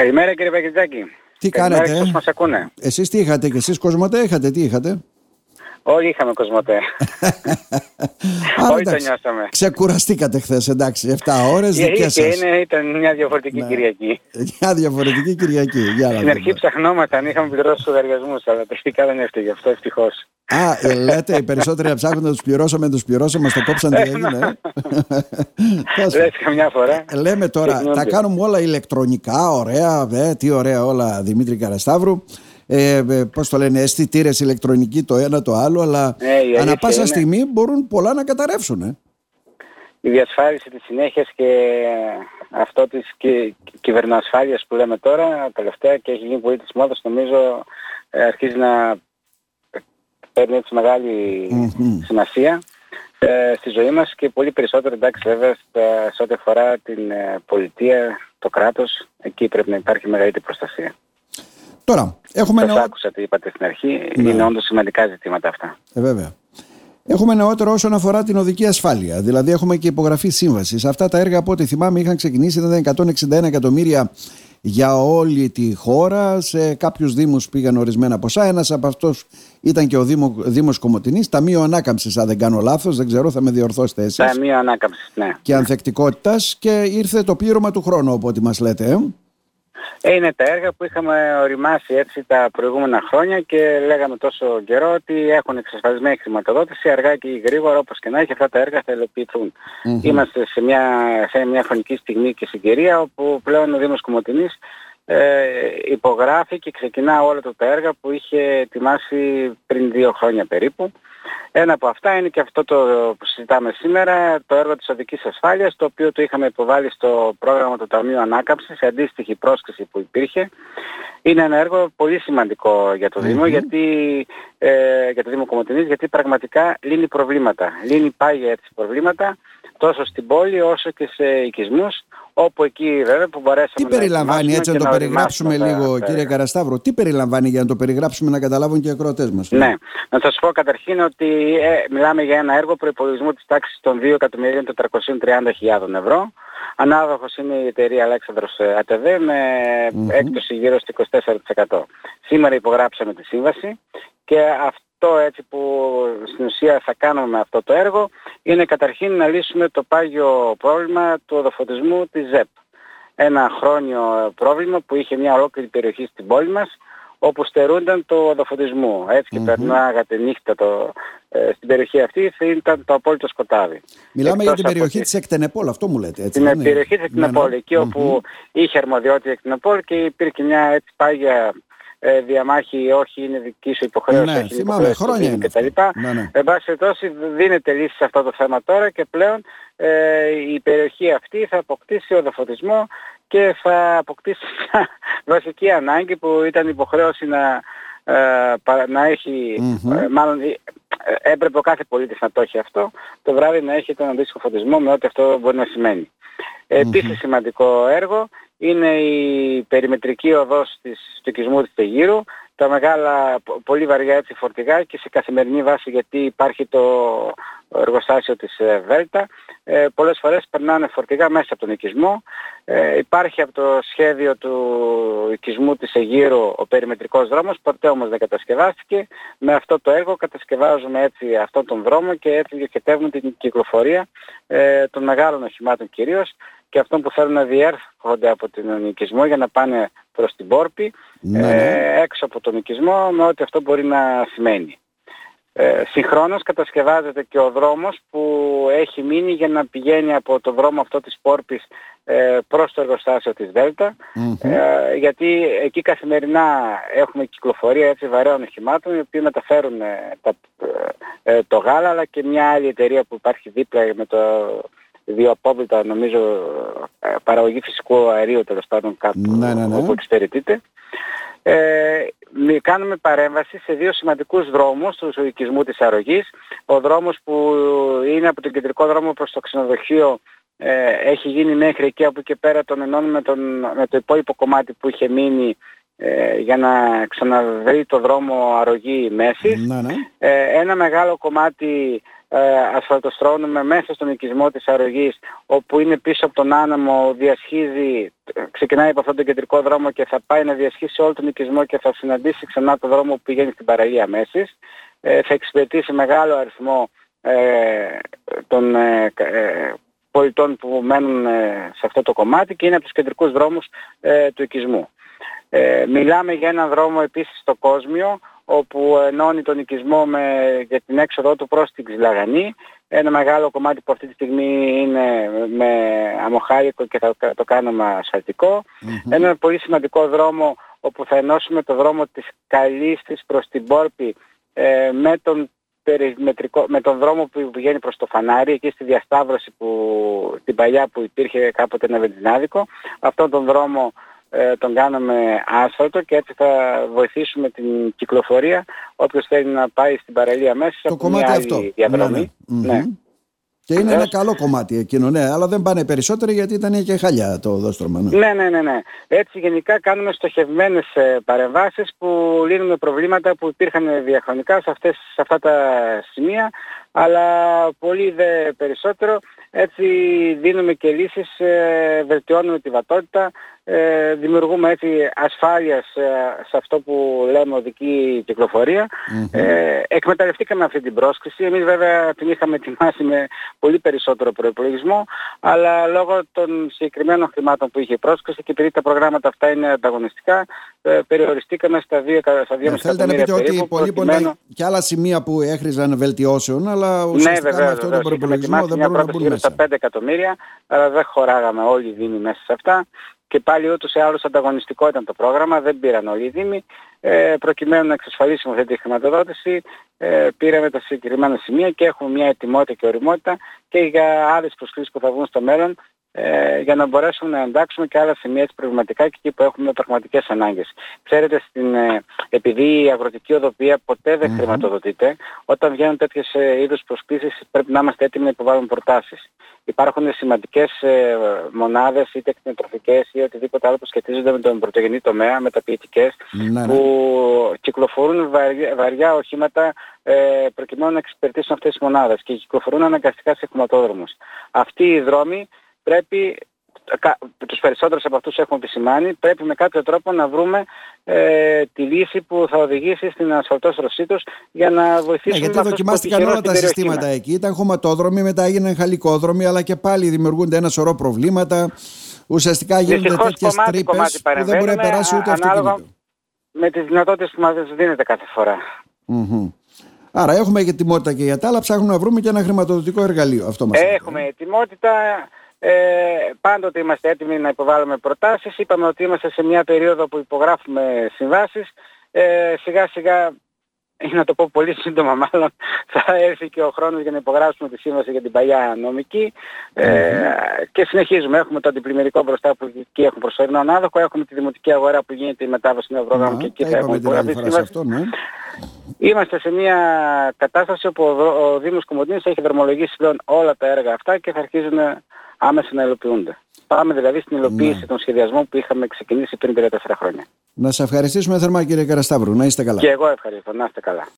Καλημέρα κύριε Παγκητζάκη. Τι Καλημέρα κάνετε, Πώς μας ακούνε. εσείς τι είχατε και εσείς Κοσμοτέ είχατε, τι είχατε; Όλοι είχαμε κοσμοτέ. Άρα, Όλοι το εντάξει, νιώσαμε. Ξεκουραστήκατε χθες, εντάξει, 7 ώρες Και, δικές και σας. είναι, ήταν μια διαφορετική Ναι. Κυριακή. Μια διαφορετική Κυριακή. Για να Στην δούμε. αρχή ψαχνόμασταν, είχαμε πληρώσει του λογαριασμούς, αλλά τελικά δεν έφταιγε αυτό ευτυχώς. Α, ε, λέτε, οι περισσότεροι ψάχνουν να τους πληρώσουμε, τους πληρώσαμε, μας το κόψαν τι έγινε. ε. Τέλος Λες καμιά φορά. πάντων. Λέμε τώρα, Συγγνώμη. τα κάνουμε όλα ηλεκτρονικά, ωραία, ε, τι ωραία όλα Δημήτρη Καρασταύρου. Ε, ε, πώς το λένε, αισθητήρες ηλεκτρονικοί το ένα το άλλο, αλλά Ε, η αλήθεια ανά πάσα είναι- στιγμή μπορούν πολλά να καταρρεύσουν. Ε. Η διασφάλιση της συνέχειας και αυτό της κυ- κυβερνοασφάλειας που λέμε τώρα, τελευταία και έχει γίνει πολύ της μόδας, νομίζω ε, αρχίζει να παίρνει έτσι μεγάλη Μμμ. σημασία ε, στη ζωή μας και πολύ περισσότερο εντάξει βέβαια στα- σε ό,τι αφορά την ε, πολιτεία, το κράτος, εκεί πρέπει να υπάρχει μεγαλύτερη προστασία. Τώρα, έχουμε Σας νεό... άκουσα τι είπατε στην αρχή, Ναι. είναι όντως σημαντικά ζητήματα αυτά. Ε, βέβαια. Έχουμε νεότερο όσον αφορά την οδική ασφάλεια. Δηλαδή, έχουμε και υπογραφή σύμβασης. Αυτά τα έργα, από ό,τι θυμάμαι, είχαν ξεκινήσει, ήταν 161 εκατομμύρια για όλη τη χώρα. Σε κάποιους Δήμους πήγαν ορισμένα ποσά. Ένας από αυτούς ήταν και ο Δήμο, Δήμος Κομωτινής, Ταμείο Ανάκαμψης, αν δεν κάνω λάθος. Δεν ξέρω, θα με διορθώσετε εσείς. Ταμείο ανάκαμψης, ναι. Και ανθεκτικότητας. Και ήρθε το πλήρωμα του χρόνου, από ό,τι μας λέτε. Ε. Ε, Είναι τα έργα που είχαμε οριμάσει έτσι τα προηγούμενα χρόνια και λέγαμε τόσο καιρό ότι έχουν εξασφαλισμένη χρηματοδότηση, αργά και γρήγορα όπως και να έχει αυτά τα έργα θα υλοποιηθούν. Είμαστε σε μια, σε μια χρονική στιγμή και συγκυρία όπου πλέον ο Δήμος Κομωτινής ε, υπογράφει και ξεκινά όλα τα έργα που είχε ετοιμάσει πριν δύο χρόνια περίπου. Ένα από αυτά είναι και αυτό το που συζητάμε σήμερα, το έργο της οδικής ασφάλειας, το οποίο το είχαμε υποβάλει στο πρόγραμμα του Ταμείου Ανάκαμψης, σε αντίστοιχη πρόσκληση που υπήρχε. Είναι ένα έργο πολύ σημαντικό για το Δήμο, γιατί, ε, για το Δήμο Κομωτινής, γιατί πραγματικά λύνει προβλήματα. Λύνει πάγια έτσι προβλήματα, τόσο στην πόλη όσο και σε οικισμούς, όπου εκεί βέβαια που μπορέσαμε Τι να περιλαμβάνει, ετοιμάσουμε έτσι και να το περιγράψουμε οριμάσουμε τα- λίγο, τα κύριε έργα. Καρασταύρο, τι περιλαμβάνει για να το περιγράψουμε να καταλάβουν και οι ακροατές μας; Ναι. Να σας πω καταρχήν ότι ε, μιλάμε για ένα έργο προϋπολογισμού της τάξης των 2.430.000 ευρώ. Ανάδοχος είναι η εταιρεία Αλέξανδρος ε, ΑΤΒ με έκπτωση γύρω στο 24%. Σήμερα υπογράψαμε τη σύμβαση και αυτό έτσι που στην ουσία θα κάνουμε με αυτό το έργο είναι καταρχήν να λύσουμε το πάγιο πρόβλημα του οδοφωτισμού της ΖΕΠ. Ένα χρόνιο πρόβλημα που είχε μια ολόκληρη περιοχή στην πόλη μας όπου στερούνταν το οδοφωτισμό. Έτσι και περνάγατε νύχτα το, ε, στην περιοχή αυτή ήταν το απόλυτο σκοτάδι. Μιλάμε για Εκτός την από περιοχή τις- της Εκτενεπόλ, αυτό μου λέτε. Έτσι, Την δεν είναι; περιοχή της Ναι, ναι. Εκτινοπόλη, εκεί όπου είχε αρμοδιότητα η Εκτινοπόλη και υπήρχε μια έτσι πάγια ε, διαμάχη, όχι είναι δική σου υποχρέωση, Ναι, όχι είναι θυμάμαι, υποχρέωση του χρόνια Δήμου είναι κτλ. αυτό. Ναι, ναι. Εν πάση περιπτώσει δίνεται λύση σε αυτό το θέμα τώρα και πλέον ε, η περιοχή αυτή θα αποκτήσει οδοφωτισμό και θα αποκτήσει μια βασική ανάγκη που ήταν υποχρέωση να, ε, παρα- να εχει Μμμ. ε, μάλλον ε, ε, έπρεπε ο κάθε πολίτης να το έχει αυτό, το βράδυ να έχει τον αντίστοιχο φωτισμό με ό,τι αυτό μπορεί να σημαίνει. Επίσης σημαντικό έργο είναι η περιμετρική οδός της, του οικισμού της Τεγύρου, τα μεγάλα πο- πολύ βαριά έτσι φορτηγά και σε καθημερινή βάση γιατί υπάρχει το εργοστάσιο της ε, Βέλτα. Ε, πολλές φορές περνάνε φορτηγά μέσα από τον οικισμό. Ε, υπάρχει από το σχέδιο του οικισμού της Αιγύρου ο περιμετρικός δρόμος, ποτέ όμως δεν κατασκευάστηκε. Με αυτό το έργο κατασκευάζουμε έτσι αυτόν τον δρόμο και έτσι διοχετεύουμε την κυκλοφορία ε, των μεγάλων οχημάτων κυρίως και αυτών που θέλουν να διέρχονται από τον οικισμό για να πάνε προς την Πόρπη Ναι, ναι. ε, έξω από τον οικισμό με ό,τι αυτό μπορεί να σημαίνει. Ε, συγχρόνως κατασκευάζεται και ο δρόμος που έχει μείνει για να πηγαίνει από το δρόμο αυτό της Πόρπης ε, προς το εργοστάσιο της Δέλτα Μμμ. ε, γιατί εκεί καθημερινά έχουμε κυκλοφορία έτσι βαρέων οχημάτων οι οποίοι μεταφέρουν ε, τα, ε, ε, το γάλα αλλά και μια άλλη εταιρεία που υπάρχει δίπλα με το βιοαπόβλητα νομίζω ε, παραγωγή φυσικού αερίου τέλος πάντων κάπου Ναι, ναι, ναι. όπου εξυπηρετείται. Ε, μη- κάνουμε παρέμβαση σε δύο σημαντικούς δρόμους του οικισμού της Αρρωγής. Ο δρόμος που είναι από τον κεντρικό δρόμο προς το ξενοδοχείο ε, έχει γίνει μέχρι εκεί από και πέρα τον ενώνουμε με, τον, με το υπόλοιπο κομμάτι που είχε μείνει ε, για να ξαναβρει το δρόμο αρρωγή μέσης. Ναι, ναι. Ε, ένα μεγάλο κομμάτι ε, ασφαλτοστρώνουμε μέσα στον οικισμό της αρρωγής όπου είναι πίσω από τον άναμο, διασχίζει, ξεκινάει από αυτόν τον κεντρικό δρόμο και θα πάει να διασχίσει όλο τον οικισμό και θα συναντήσει ξανά τον δρόμο που πηγαίνει στην παραλία Μέσης. Ε, θα εξυπηρετήσει μεγάλο αριθμό ε, των ε, ε, πολιτών που μένουν σε αυτό το κομμάτι και είναι από τους κεντρικούς δρόμους του οικισμού. μιλάμε για έναν δρόμο επίσης στο Κόσμιο όπου ενώνει τον οικισμό με, για την έξοδό του προς την Ξυλαγανή. Ένα μεγάλο κομμάτι που αυτή τη στιγμή είναι με αμοχάρικο και θα το κάνουμε ασφαλτικό. Ένα πολύ σημαντικό δρόμο όπου θα ενώσουμε το δρόμο της Καλίστης προς την Πόρπη με τον με τον δρόμο που πηγαίνει προς το φανάρι, εκεί στη διασταύρωση που, την παλιά που υπήρχε κάποτε ένα βενζινάδικο. Αυτόν τον δρόμο ε, τον κάναμε άσφαλτο και έτσι θα βοηθήσουμε την κυκλοφορία όποιος θέλει να πάει στην παραλία μέσα το από μια άλλη διαδρομή. Ναι, ναι. ναι. Και είναι ένα καλό κομμάτι εκείνο, ναι, αλλά δεν πάνε περισσότερο γιατί ήταν και χαλιά το δόστρωμα. Ναι. ναι, ναι, ναι, ναι. Έτσι γενικά κάνουμε στοχευμένες ε, παρεμβάσεις που λύνουμε προβλήματα που υπήρχαν διαχρονικά σε, αυτές, σε αυτά τα σημεία, αλλά πολύ δε περισσότερο. Έτσι δίνουμε και λύσεις, ε, βελτιώνουμε τη βατότητα, ε, δημιουργούμε έτσι ασφάλειας σε, αυτό που λέμε οδική Ε, εκμεταλλευτήκαμε αυτή την πρόσκληση. Εμείς βέβαια την είχαμε ετοιμάσει με πολύ περισσότερο προϋπολογισμό, αλλά λόγω των συγκεκριμένων χρημάτων που είχε η πρόσκληση και επειδή τα προγράμματα αυτά είναι ανταγωνιστικά, ε, περιοριστήκαμε στα δύο, στα δύο ε, Θέλετε να πείτε ότι υπολείπονται και άλλα σημεία που έχριζαν βελτιώσεων, αλλά ναι, ουσιαστικά ναι, βέβαια, με αυτόν τον προϋπολογισμό δεν μπορούν να μπουν μέσα. στα 5 εκατομμύρια, αλλά δεν χωράγαμε όλοι οι δήμοι μέσα σε αυτά και πάλι ούτως ή άλλως ανταγωνιστικό ήταν το πρόγραμμα, δεν πήραν όλοι οι Δήμοι. Ε, προκειμένου να εξασφαλίσουμε αυτή τη χρηματοδότηση, ε, πήραμε τα συγκεκριμένα σημεία και έχουμε μια ετοιμότητα και οριμότητα και για άλλες προσκλήσεις που θα βγουν στο μέλλον ε, για να μπορέσουμε να εντάξουμε και άλλα σημεία έτσι προβληματικά και εκεί που έχουμε πραγματικές ανάγκες. Ξέρετε, στην, ε, επειδή η αγροτική οδοπία ποτέ δεν χρηματοδοτείται, όταν βγαίνουν τέτοιες ε, είδους προσκλήσεις πρέπει να είμαστε έτοιμοι να υποβάλουμε προτάσεις. Υπάρχουν σημαντικές ε, μονάδες, είτε κτηνοτροφικές ή οτιδήποτε άλλο που σχετίζονται με τον πρωτογενή τομέα, μεταποιητικές, ναι, ναι. που κυκλοφορούν βαριά, βαριά οχήματα ε, προκειμένου να εξυπηρετήσουν αυτές τις μονάδες και κυκλοφορούν αναγκαστικά σε χρηματόδρομους. Αυτοί οι δρόμοι πρέπει τους περισσότερους από αυτούς έχουμε επισημάνει, πρέπει με κάποιο τρόπο να βρούμε ε, τη λύση που θα οδηγήσει στην ασφαλτόστρωσή τους για να βοηθήσουμε ναι, γιατί δοκιμάστηκαν όλα τα συστήματα εκεί. Ήταν χωματόδρομοι, μετά έγιναν χαλικόδρομοι, αλλά και πάλι δημιουργούνται ένα σωρό προβλήματα. Ουσιαστικά γίνονται τέτοιες τρύπες που δεν μπορεί να περάσει ούτε αυτοκίνητο. Με τις δυνατότητες που μας δίνεται κάθε φορά. Mm-hmm. Άρα έχουμε ετοιμότητα και για τα άλλα, ψάχνουμε να βρούμε και ένα χρηματοδοτικό εργαλείο. Αυτό μας έχουμε ετοιμότητα, ε, πάντοτε είμαστε έτοιμοι να υποβάλουμε προτάσεις. Είπαμε ότι είμαστε σε μια περίοδο που υπογράφουμε συμβάσεις. Ε, σιγά σιγά, ή να το πω πολύ σύντομα μάλλον, θα έρθει και ο χρόνος για να υπογράψουμε τη σύμβαση για την παλιά νομική. Ε, και συνεχίζουμε. Έχουμε το αντιπλημμυρικό μπροστά που εκεί έχουμε προσωρινό ανάδοχο. Έχουμε τη δημοτική αγορά που γίνεται η μετάβαση στο νέο πρόγραμμα και εκεί θα έχουμε υπογραφεί σύμβαση. Ναι. Είμαστε σε μια κατάσταση όπου ο Δήμος Κομωτίνης έχει δρομολογήσει πλέον όλα τα έργα αυτά και θα αρχίζουν άμεσα να υλοποιούνται. Πάμε δηλαδή στην υλοποίηση ναι. των σχεδιασμών που είχαμε ξεκινήσει πριν 3-4 χρόνια. Να σας ευχαριστήσουμε θερμά κύριε Καρασταύρου. Να είστε καλά. Και εγώ ευχαριστώ. Να είστε καλά.